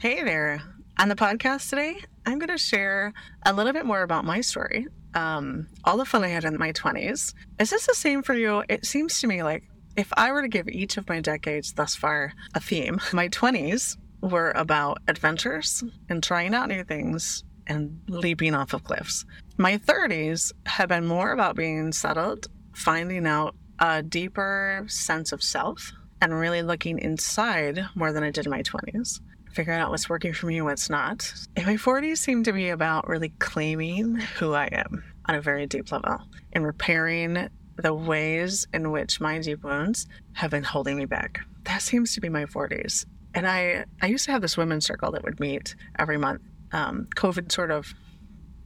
Hey there. On the podcast today, I'm going to share a little bit more about my story, um, all the fun I had in my 20s. Is this the same for you? It seems to me like if I were to give each of my decades thus far a theme, my 20s were about adventures and trying out new things and leaping off of cliffs. My 30s have been more about being settled, finding out a deeper sense of self, and really looking inside more than I did in my 20s. Figuring out what's working for me and what's not. And my 40s seem to be about really claiming who I am on a very deep level and repairing the ways in which my deep wounds have been holding me back. That seems to be my 40s. And I, I used to have this women's circle that would meet every month. Um, COVID sort of,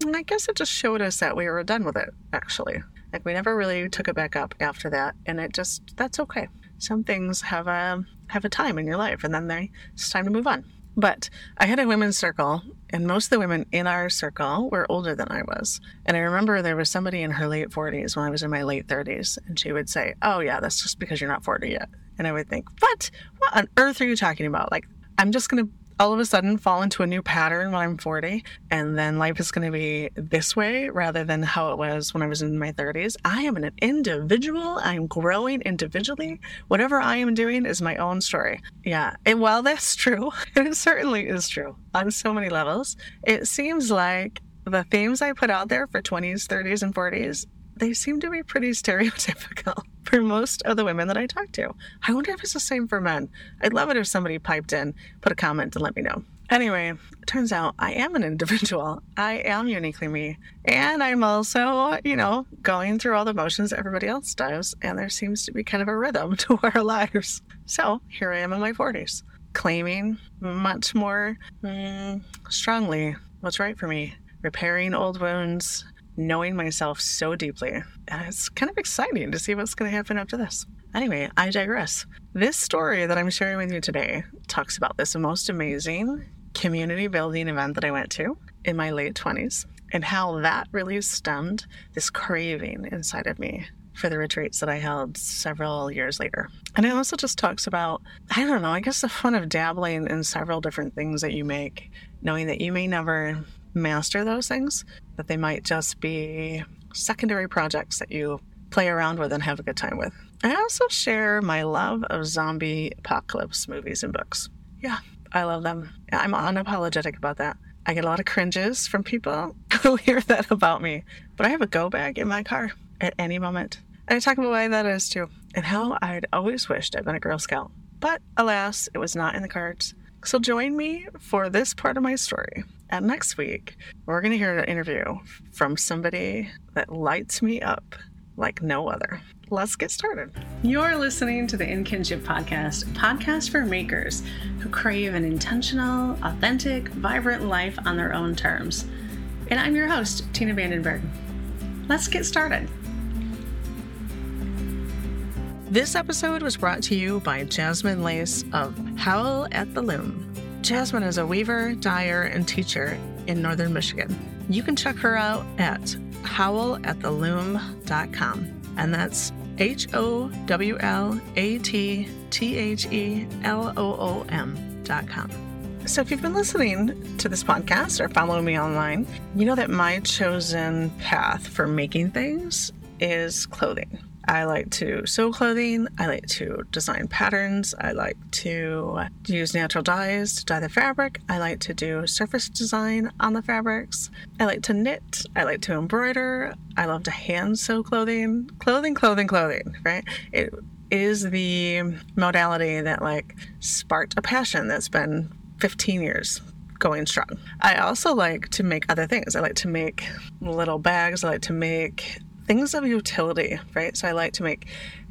I guess it just showed us that we were done with it, actually. Like we never really took it back up after that. And it just, that's okay. Some things have a, have a time in your life and then they, it's time to move on. But I had a women's circle, and most of the women in our circle were older than I was. And I remember there was somebody in her late 40s when I was in my late 30s, and she would say, Oh, yeah, that's just because you're not 40 yet. And I would think, What? What on earth are you talking about? Like, I'm just going to all of a sudden fall into a new pattern when I'm 40 and then life is going to be this way rather than how it was when I was in my 30s. I am an individual. I'm growing individually. Whatever I am doing is my own story. Yeah. And while that's true, it certainly is true on so many levels, it seems like the themes I put out there for 20s, 30s, and 40s they seem to be pretty stereotypical for most of the women that I talk to. I wonder if it's the same for men. I'd love it if somebody piped in, put a comment, and let me know. Anyway, turns out I am an individual. I am uniquely me. And I'm also, you know, going through all the motions everybody else does. And there seems to be kind of a rhythm to our lives. So here I am in my 40s, claiming much more mm, strongly what's right for me, repairing old wounds, knowing myself so deeply. And it's kind of exciting to see what's going to happen after this. Anyway, I digress. This story that I'm sharing with you today talks about this most amazing community building event that I went to in my late 20s and how that really stemmed this craving inside of me for the retreats that I held several years later. And it also just talks about, I don't know, I guess the fun of dabbling in several different things that you make, knowing that you may never master those things, that they might just be secondary projects that you play around with and have a good time with. I also share my love of zombie apocalypse movies and books. Yeah, I love them. I'm unapologetic about that. I get a lot of cringes from people who hear that about me, but I have a go bag in my car at any moment. And I talk about why that is too, and how I'd always wished I'd been a Girl Scout. But alas, it was not in the cards. So join me for this part of my story and next week, we're going to hear an interview from somebody that lights me up like no other. Let's get started. You're listening to the In Kinship Podcast, podcast for makers who crave an intentional, authentic, vibrant life on their own terms. And I'm your host, Tina Vandenberg. Let's get started. This episode was brought to you by Jasmine Lace of Howl at the Loom. Jasmine is a weaver, dyer, and teacher in northern Michigan. You can check her out at howlattheloom.com. And that's H O W L A T T H E L O O M.com. So, if you've been listening to this podcast or following me online, you know that my chosen path for making things is clothing. I like to sew clothing. I like to design patterns. I like to use natural dyes to dye the fabric. I like to do surface design on the fabrics. I like to knit. I like to embroider. I love to hand sew clothing. Clothing, clothing, clothing, right? It is the modality that like sparked a passion that's been 15 years going strong. I also like to make other things. I like to make little bags. I like to make things of utility, right? So I like to make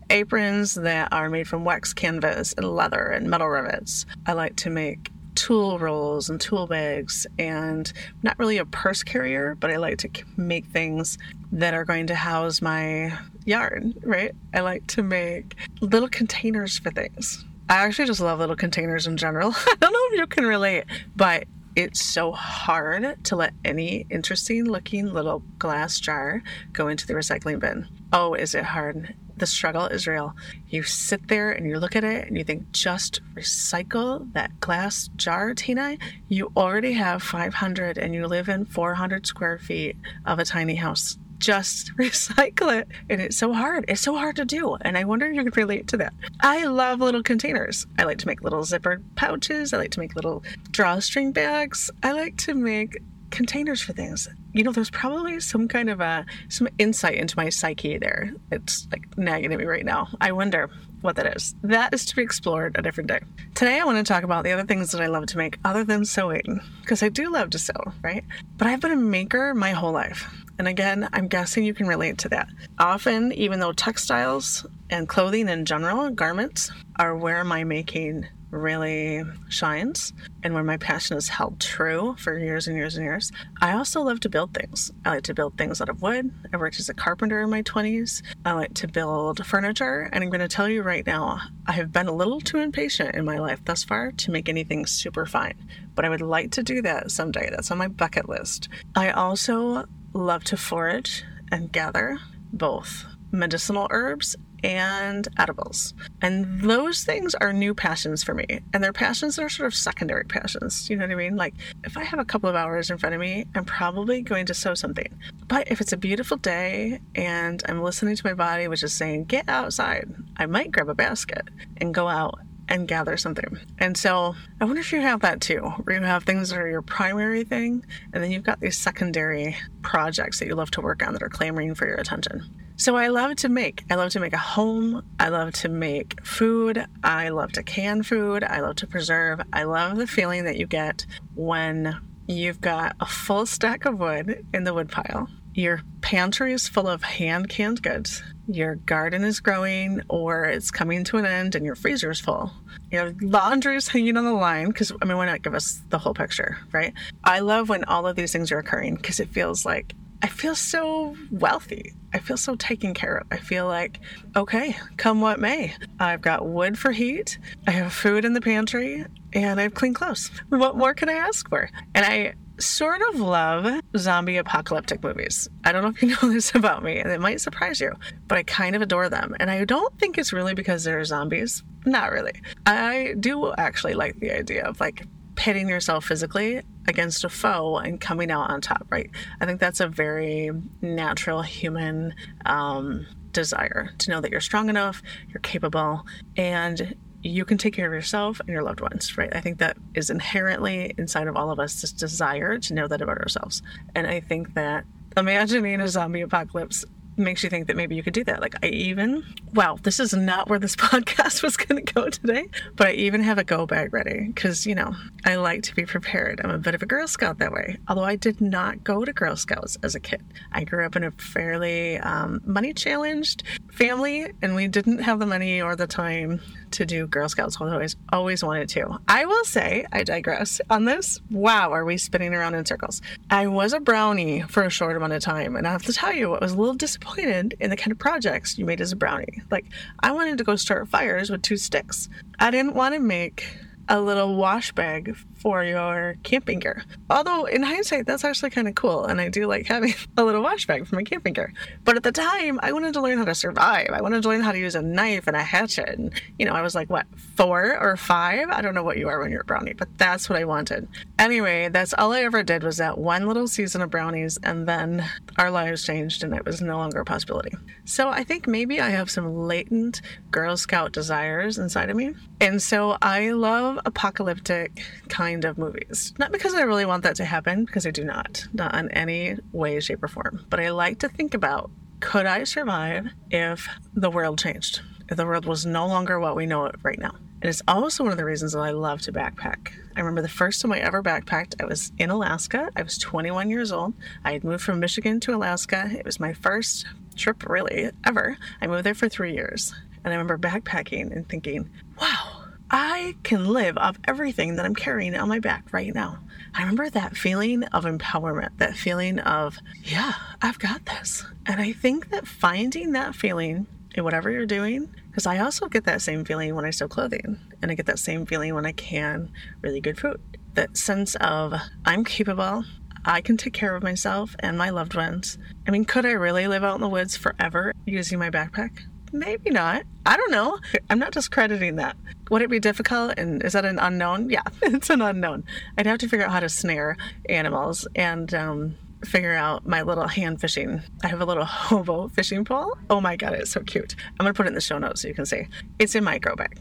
aprons that are made from wax canvas and leather and metal rivets. I like to make tool rolls and tool bags and not really a purse carrier, but I like to make things that are going to house my yarn, right? I like to make little containers for things. I actually just love little containers in general. I don't know if you can relate, but it's so hard to let any interesting looking little glass jar go into the recycling bin. Oh, is it hard? the struggle is real. You sit there and you look at it and you think, just recycle that glass jar, Tina. You already have 500 and you live in 400 square feet of a tiny house. Just recycle it. And it's so hard. It's so hard to do. And I wonder if you could relate to that. I love little containers. I like to make little zippered pouches. I like to make little drawstring bags. I like to make containers for things. You know, there's probably some kind of a some insight into my psyche there. It's like nagging at me right now. I wonder what that is. That is to be explored a different day. Today I want to talk about the other things that I love to make other than sewing, because I do love to sew, right? But I've been a maker my whole life. And again, I'm guessing you can relate to that. Often, even though textiles and clothing in general, garments, are where my making really shines and where my passion is held true for years and years and years. I also love to build things. I like to build things out of wood. I worked as a carpenter in my 20s. I like to build furniture. And I'm going to tell you right now, I have been a little too impatient in my life thus far to make anything super fine. But I would like to do that someday. That's on my bucket list. I also love to forage and gather both medicinal herbs and edibles. And those things are new passions for me. And they're passions that are sort of secondary passions. You know what I mean? Like, if I have a couple of hours in front of me, I'm probably going to sew something. But if it's a beautiful day and I'm listening to my body, which is saying, get outside, I might grab a basket and go out and gather something. And so I wonder if you have that too, where you have things that are your primary thing, and then you've got these secondary projects that you love to work on that are clamoring for your attention. So I love to make. I love to make a home. I love to make food. I love to can food. I love to preserve. I love the feeling that you get when you've got a full stack of wood in the woodpile. Your pantry is full of hand canned goods. Your garden is growing or it's coming to an end and your freezer is full. Your laundry is hanging on the line because, I mean, why not give us the whole picture, right? I love when all of these things are occurring because it feels like I feel so wealthy. I feel so taken care of. I feel like, okay, come what may. I've got wood for heat, I have food in the pantry, and I have clean clothes. What more can I ask for? And I sort of love zombie apocalyptic movies. I don't know if you know this about me, and it might surprise you, but I kind of adore them. And I don't think it's really because they're zombies. Not really. I do actually like the idea of like pitting yourself physically against a foe and coming out on top, right? I think that's a very natural human um, desire to know that you're strong enough, you're capable, and you can take care of yourself and your loved ones, right? I think that is inherently inside of all of us this desire to know that about ourselves. And I think that imagining a zombie apocalypse makes you think that maybe you could do that. Like I even, wow, this is not where this podcast was going to go today, but I even have a go bag ready because, you know, I like to be prepared. I'm a bit of a Girl Scout that way. Although I did not go to Girl Scouts as a kid. I grew up in a fairly um, money challenged family and we didn't have the money or the time to do Girl Scouts, although I always, wanted to. I will say, I digress on this. Wow, are we spinning around in circles? I was a brownie for a short amount of time, and I have to tell you, I was a little disappointed in the kind of projects you made as a brownie. Like, I wanted to go start fires with two sticks. I didn't want to make a little wash bag for your camping gear. Although in hindsight, that's actually kind of cool, and I do like having a little wash bag for my camping gear. But at the time, I wanted to learn how to survive. I wanted to learn how to use a knife and a hatchet. And you know, I was like, what, four or five? I don't know what you are when you're a brownie, but that's what I wanted. Anyway, that's all I ever did was that one little season of brownies, and then our lives changed, and it was no longer a possibility. So I think maybe I have some latent Girl Scout desires inside of me, and so I love apocalyptic kind kind of movies. Not because I really want that to happen, because I do not, not in any way, shape, or form. But I like to think about could I survive if the world changed? If the world was no longer what we know it right now? And it's also one of the reasons that I love to backpack. I remember the first time I ever backpacked, I was in Alaska. I was 21 years old. I had moved from Michigan to Alaska. It was my first trip, really, ever. I moved there for three years. And I remember backpacking and thinking, wow, I can live off everything that I'm carrying on my back right now. I remember that feeling of empowerment, that feeling of, yeah, I've got this. And I think that finding that feeling in whatever you're doing, because I also get that same feeling when I sew clothing, and I get that same feeling when I can really good food. That sense of, I'm capable, I can take care of myself and my loved ones. I mean, could I really live out in the woods forever using my backpack? Maybe not. I don't know. I'm not discrediting that. Would it be difficult? And is that an unknown? Yeah, it's an unknown. I'd have to figure out how to snare animals and um, figure out my little hand fishing. I have a little hobo fishing pole. Oh my god, it's so cute. I'm gonna put it in the show notes so you can see. It's in my go bag.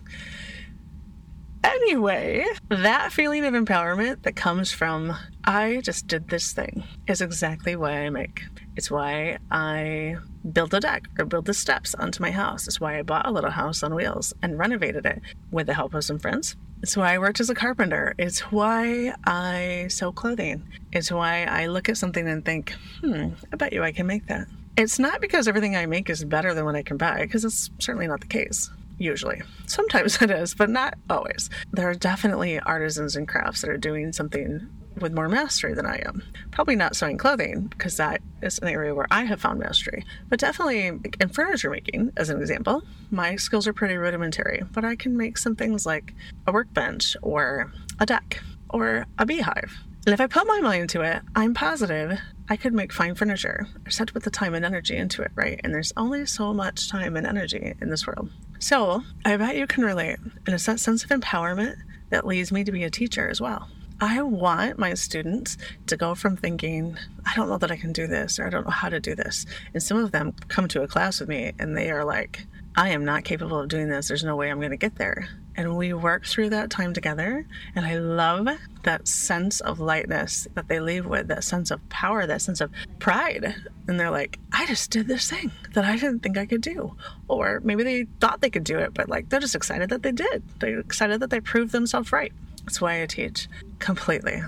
Anyway, that feeling of empowerment that comes from I just did this thing is exactly why I make. It's why I build a deck or build the steps onto my house. It's why I bought a little house on wheels and renovated it with the help of some friends. It's why I worked as a carpenter. It's why I sew clothing. It's why I look at something and think, hmm, I bet you I can make that. It's not because everything I make is better than what I can buy, because it's certainly not the case usually. Sometimes it is, but not always. There are definitely artisans and crafts that are doing something with more mastery than I am. Probably not sewing clothing, because that is an area where I have found mastery. But definitely in furniture making, as an example, my skills are pretty rudimentary, but I can make some things like a workbench or a deck or a beehive. And if I put my mind to it, I'm positive I could make fine furniture. I have to put the time and energy into it, right? And there's only so much time and energy in this world. So I bet you can relate. And it's that sense of empowerment that leads me to be a teacher as well. I want my students to go from thinking, I don't know that I can do this, or I don't know how to do this. And some of them come to a class with me and they are like, I am not capable of doing this. There's no way I'm going to get there. And we work through that time together. And I love that sense of lightness that they leave with, that sense of power, that sense of pride. And they're like, I just did this thing that I didn't think I could do. Or maybe they thought they could do it, but like they're just excited that they did. They're excited that they proved themselves right. That's why I teach completely.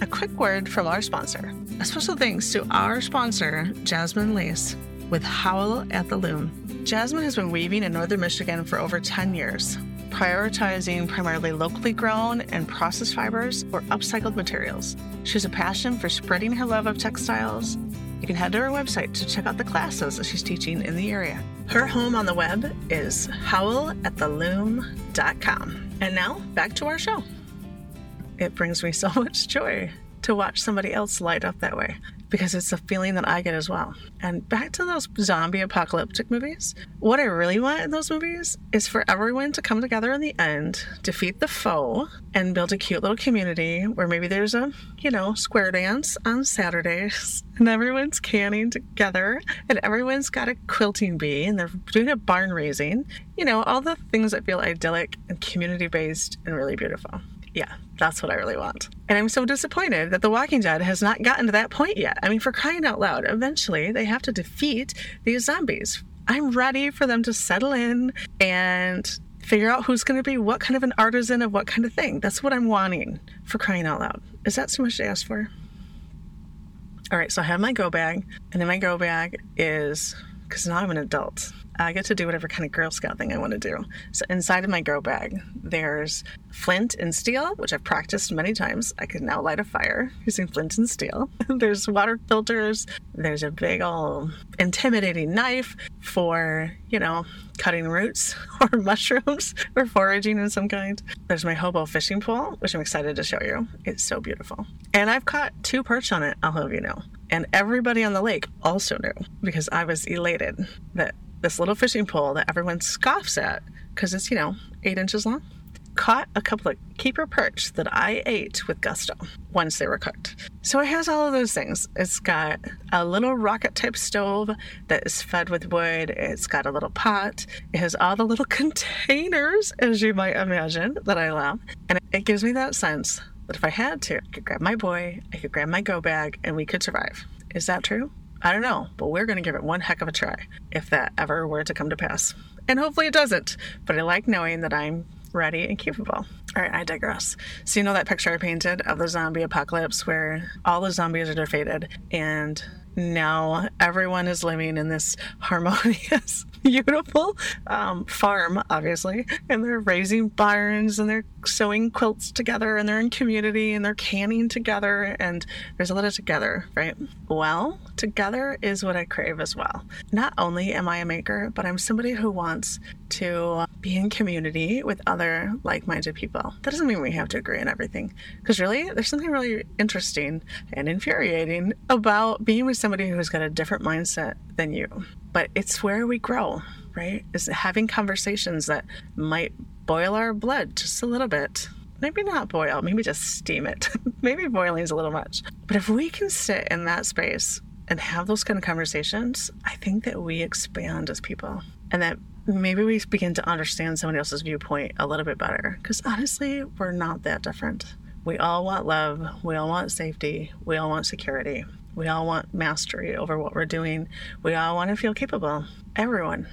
A quick word from our sponsor. A special thanks to our sponsor, Jasmine Lace, with Howl at the Loom. Jasmine has been weaving in northern Michigan for over 10 years, prioritizing primarily locally grown and processed fibers or upcycled materials. She has a passion for spreading her love of textiles. You can head to her website to check out the classes that she's teaching in the area. Her home on the web is howlattheloom.com. And now, back to our show. It brings me so much joy to watch somebody else light up that way because it's a feeling that I get as well. And back to those zombie apocalyptic movies, what I really want in those movies is for everyone to come together in the end, defeat the foe, and build a cute little community where maybe there's a, you know, square dance on Saturdays and everyone's canning together and everyone's got a quilting bee and they're doing a barn raising. You know, all the things that feel idyllic and community based and really beautiful. Yeah, that's what I really want. And I'm so disappointed that The Walking Dead has not gotten to that point yet. I mean, for crying out loud, eventually they have to defeat these zombies. I'm ready for them to settle in and figure out who's going to be what kind of an artisan of what kind of thing. That's what I'm wanting for crying out loud. Is that too much to ask for? All right, so I have my go bag, and in my go bag is because now I'm an adult. I get to do whatever kind of Girl Scout thing I want to do. So inside of my go bag, there's flint and steel, which I've practiced many times. I can now light a fire using flint and steel. there's water filters. There's a big old intimidating knife for, you know, cutting roots or mushrooms or foraging in some kind. There's my hobo fishing pole, which I'm excited to show you. It's so beautiful. And I've caught two perch on it, I'll have you know. And everybody on the lake also knew because I was elated that this little fishing pole that everyone scoffs at because it's, you know, eight inches long, caught a couple of keeper perch that I ate with gusto once they were cooked. So it has all of those things. It's got a little rocket type stove that is fed with wood. It's got a little pot. It has all the little containers, as you might imagine, that I love. And it gives me that sense that if I had to, I could grab my boy, I could grab my go bag, and we could survive. Is that true? I don't know, but we're going to give it one heck of a try if that ever were to come to pass. And hopefully it doesn't, but I like knowing that I'm ready and capable. All right, I digress. So, you know that picture I painted of the zombie apocalypse where all the zombies are defeated and now everyone is living in this harmonious, beautiful um, farm, obviously, and they're raising barns and they're sewing quilts together and they're in community and they're canning together and there's a lot of together, right? Well, together is what I crave as well. Not only am I a maker, but I'm somebody who wants to be in community with other like minded people. That doesn't mean we have to agree on everything, because really, there's something really interesting and infuriating about being with somebody who's got a different mindset than you. But it's where we grow, right? Is having conversations that might boil our blood just a little bit. Maybe not boil, maybe just steam it. maybe boiling is a little much. But if we can sit in that space and have those kind of conversations, I think that we expand as people and that maybe we begin to understand somebody else's viewpoint a little bit better. Because honestly, we're not that different. We all want love, we all want safety, we all want security, we all want mastery over what we're doing, we all want to feel capable. Everyone.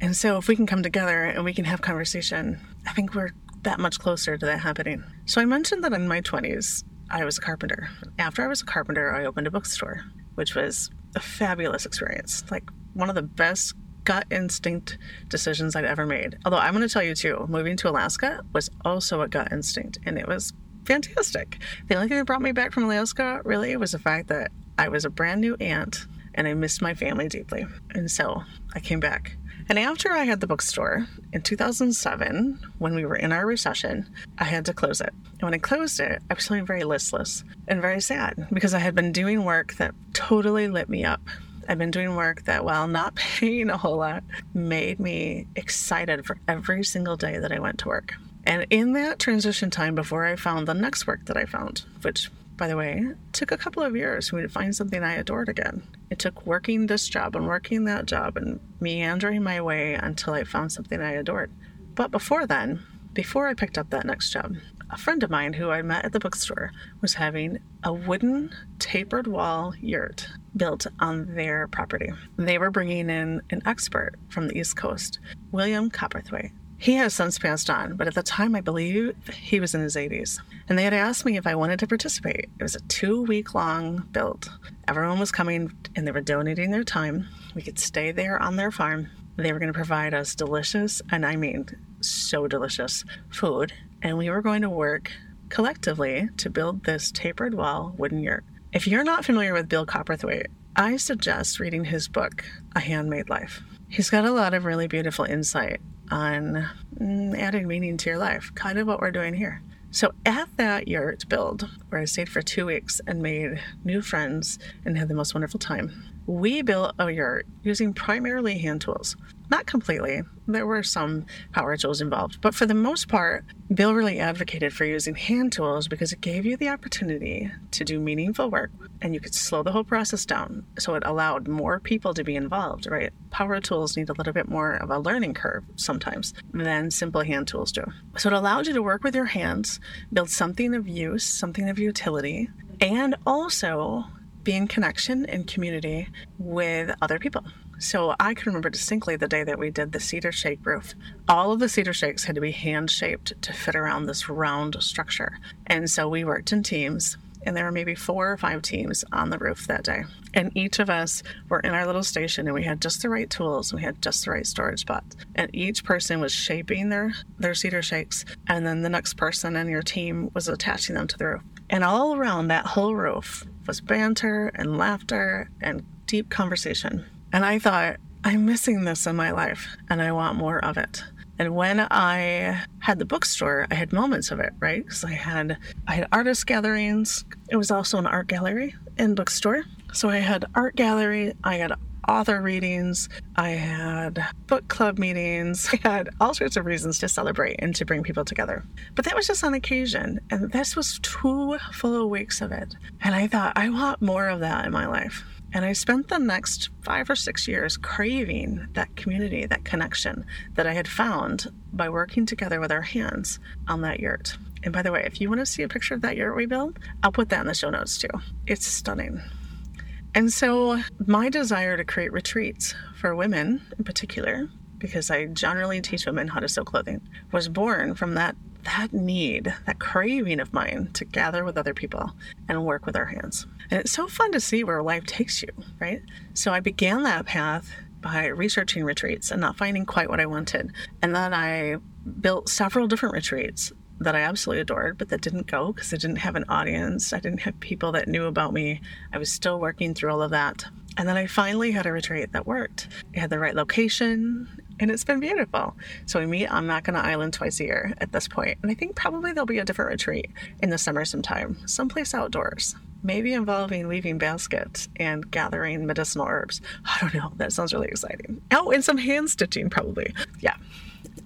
And so, if we can come together and we can have conversation, I think we're that much closer to that happening. So, I mentioned that in my 20s, I was a carpenter. After I was a carpenter, I opened a bookstore, which was a fabulous experience. Like one of the best gut instinct decisions I'd ever made. Although I'm going to tell you too, moving to Alaska was also a gut instinct, and it was fantastic. The only thing that brought me back from Alaska really was the fact that I was a brand new aunt and I missed my family deeply. And so I came back. And after I had the bookstore in 2007, when we were in our recession, I had to close it. And when I closed it, I was feeling very listless and very sad because I had been doing work that totally lit me up. I've been doing work that, while not paying a whole lot, made me excited for every single day that I went to work. And in that transition time before I found the next work that I found, which by the way, took a couple of years for me to find something I adored again. It took working this job and working that job and meandering my way until I found something I adored. But before then, before I picked up that next job, a friend of mine who I met at the bookstore was having a wooden tapered wall yurt built on their property. They were bringing in an expert from the East Coast, William Coperthwaite. He has since passed on, but at the time I believe he was in his 80s. And they had asked me if I wanted to participate. It was a two week long build. Everyone was coming and they were donating their time. We could stay there on their farm. They were going to provide us delicious, and I mean so delicious, food. And we were going to work collectively to build this tapered wall wooden yurt. If you're not familiar with Bill Coperthwaite, I suggest reading his book, A Handmade Life. He's got a lot of really beautiful insight on mm, adding meaning to your life, kind of what we're doing here. So at that yurt build, where I stayed for two weeks and made new friends and had the most wonderful time, we built a yurt using primarily hand tools. Not completely, there were some power tools involved, but for the most part, Bill really advocated for using hand tools because it gave you the opportunity to do meaningful work and you could slow the whole process down. So it allowed more people to be involved, right? Power tools need a little bit more of a learning curve sometimes than simple hand tools do. So it allowed you to work with your hands, build something of use, something of utility, and also be in connection and community with other people. So I can remember distinctly the day that we did the cedar shake roof. All of the cedar shakes had to be hand shaped to fit around this round structure. And so we worked in teams, and there were maybe four or five teams on the roof that day. And each of us were in our little station and we had just the right tools, and we had just the right storage spots. And each person was shaping their, their cedar shakes, and then the next person in your team was attaching them to the roof. And all around that whole roof was banter and laughter and deep conversation. And I thought, I'm missing this in my life and I want more of it. And when I had the bookstore, I had moments of it, right? Because I had I had artist gatherings. It was also an art gallery and bookstore. So I had art gallery, I had author readings, I had book club meetings, I had all sorts of reasons to celebrate and to bring people together. But that was just on occasion, and this was two full weeks of it. And I thought, I want more of that in my life. And I spent the next five or six years craving that community, that connection that I had found by working together with our hands on that yurt. And by the way, if you want to see a picture of that yurt we built, I'll put that in the show notes too. It's stunning. And so, my desire to create retreats for women in particular, because I generally teach women how to sew clothing, was born from that that need, that craving of mine to gather with other people and work with our hands. And it's so fun to see where life takes you, right? So I began that path by researching retreats and not finding quite what I wanted. And then I built several different retreats that I absolutely adored, but that didn't go because I didn't have an audience. I didn't have people that knew about me. I was still working through all of that. And then I finally had a retreat that worked. It had the right location and it's been beautiful. So we meet on Mackinac Island twice a year at this point, and I think probably there'll be a different retreat in the summer sometime, someplace outdoors, maybe involving weaving baskets and gathering medicinal herbs. I don't know. That sounds really exciting. Oh, and some hand stitching probably. Yeah.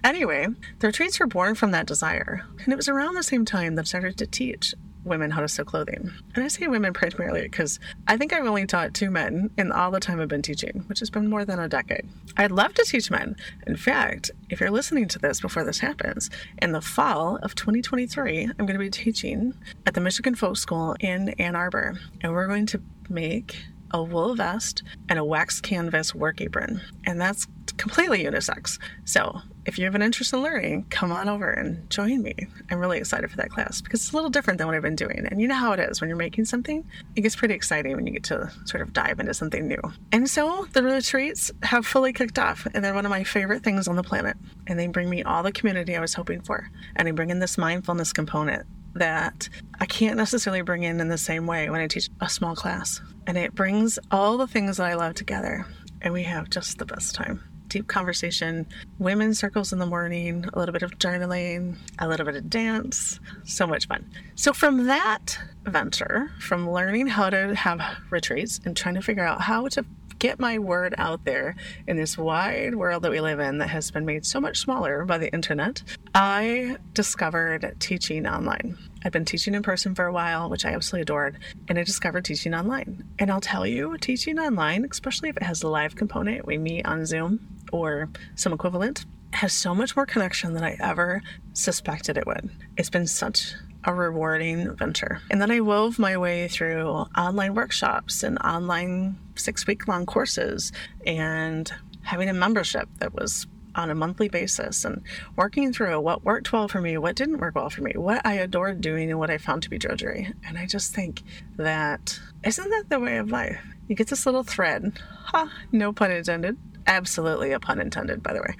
Anyway, the retreats were born from that desire, and it was around the same time that I started to teach women how to sew clothing. And I say women primarily because I think I've only taught two men in all the time I've been teaching, which has been more than a decade. I'd love to teach men. In fact, if you're listening to this before this happens, in the fall of 2023, I'm going to be teaching at the Michigan Folk School in Ann Arbor, and we're going to make a wool vest and a wax canvas work apron. And that's completely unisex. So if you have an interest in learning, come on over and join me. I'm really excited for that class because it's a little different than what I've been doing. And you know how it is when you're making something, it gets pretty exciting when you get to sort of dive into something new. And so the retreats have fully kicked off, and they're one of my favorite things on the planet. And they bring me all the community I was hoping for. And they bring in this mindfulness component that I can't necessarily bring in in the same way when I teach a small class. And it brings all the things that I love together, and we have just the best time deep conversation, women's circles in the morning, a little bit of journaling, a little bit of dance. So much fun. So, from that venture, from learning how to have retreats and trying to figure out how to get my word out there in this wide world that we live in that has been made so much smaller by the internet, I discovered teaching online. I've been teaching in person for a while, which I absolutely adored, and I discovered teaching online. And I'll tell you, teaching online, especially if it has a live component, we meet on Zoom or some equivalent, has so much more connection than I ever suspected it would. It's been such a rewarding venture. And then I wove my way through online workshops and online six week long courses and having a membership that was on a monthly basis and working through what worked well for me, what didn't work well for me, what I adored doing, and what I found to be drudgery. And I just think that isn't that the way of life? You get this little thread, ha, huh, no pun intended, absolutely a pun intended, by the way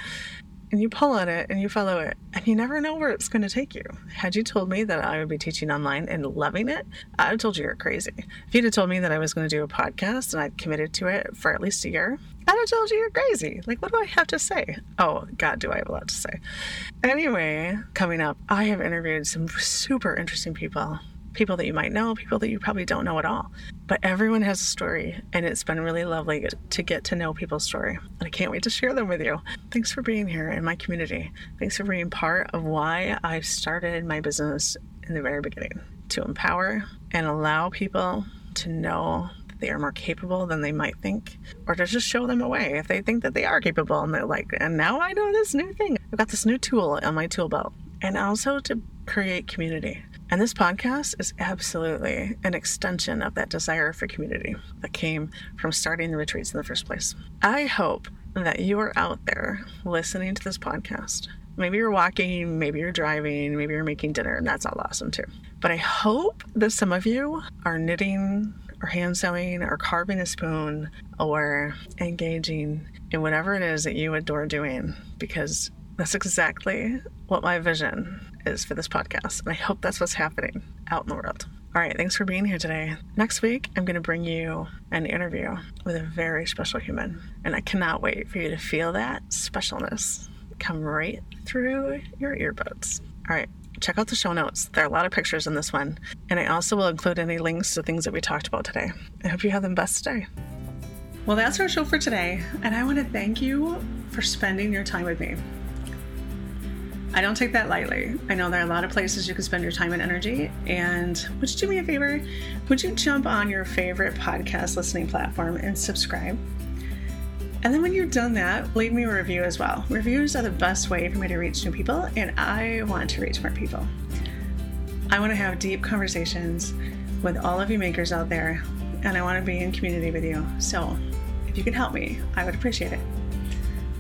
and you pull on it and you follow it, and you never know where it's going to take you. Had you told me that I would be teaching online and loving it, I'd have told you you're crazy. If you'd have told me that I was going to do a podcast and I'd committed to it for at least a year, I'd have told you you're crazy. Like, what do I have to say? Oh, God, do I have a lot to say. Anyway, coming up, I have interviewed some super interesting people people that you might know, people that you probably don't know at all. But everyone has a story, and it's been really lovely to get to know people's story. And I can't wait to share them with you. Thanks for being here in my community. Thanks for being part of why I started my business in the very beginning to empower and allow people to know that they are more capable than they might think, or to just show them a way if they think that they are capable and they're like, and now I know this new thing. I've got this new tool on my tool belt. And also to create community. And this podcast is absolutely an extension of that desire for community that came from starting the retreats in the first place. I hope that you are out there listening to this podcast. Maybe you're walking, maybe you're driving, maybe you're making dinner, and that's all awesome too. But I hope that some of you are knitting or hand sewing or carving a spoon or engaging in whatever it is that you adore doing because that's exactly what my vision is for this podcast. And I hope that's what's happening out in the world. All right, thanks for being here today. Next week, I'm going to bring you an interview with a very special human. And I cannot wait for you to feel that specialness come right through your earbuds. All right, check out the show notes. There are a lot of pictures in this one. And I also will include any links to things that we talked about today. I hope you have the best day. Well, that's our show for today. And I want to thank you for spending your time with me. I don't take that lightly. I know there are a lot of places you can spend your time and energy. And would you do me a favor? Would you jump on your favorite podcast listening platform and subscribe? And then when you've done that, leave me a review as well. Reviews are the best way for me to reach new people, and I want to reach more people. I want to have deep conversations with all of you makers out there, and I want to be in community with you. So if you can help me, I would appreciate it.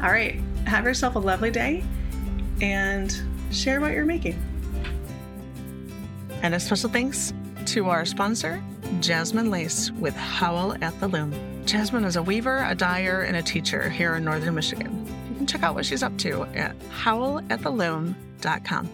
All right, have yourself a lovely day and share what you're making. And a special thanks to our sponsor, Jasmine Lace with Howl at the Loom. Jasmine is a weaver, a dyer, and a teacher here in northern Michigan. You can check out what she's up to at howlattheloom.com.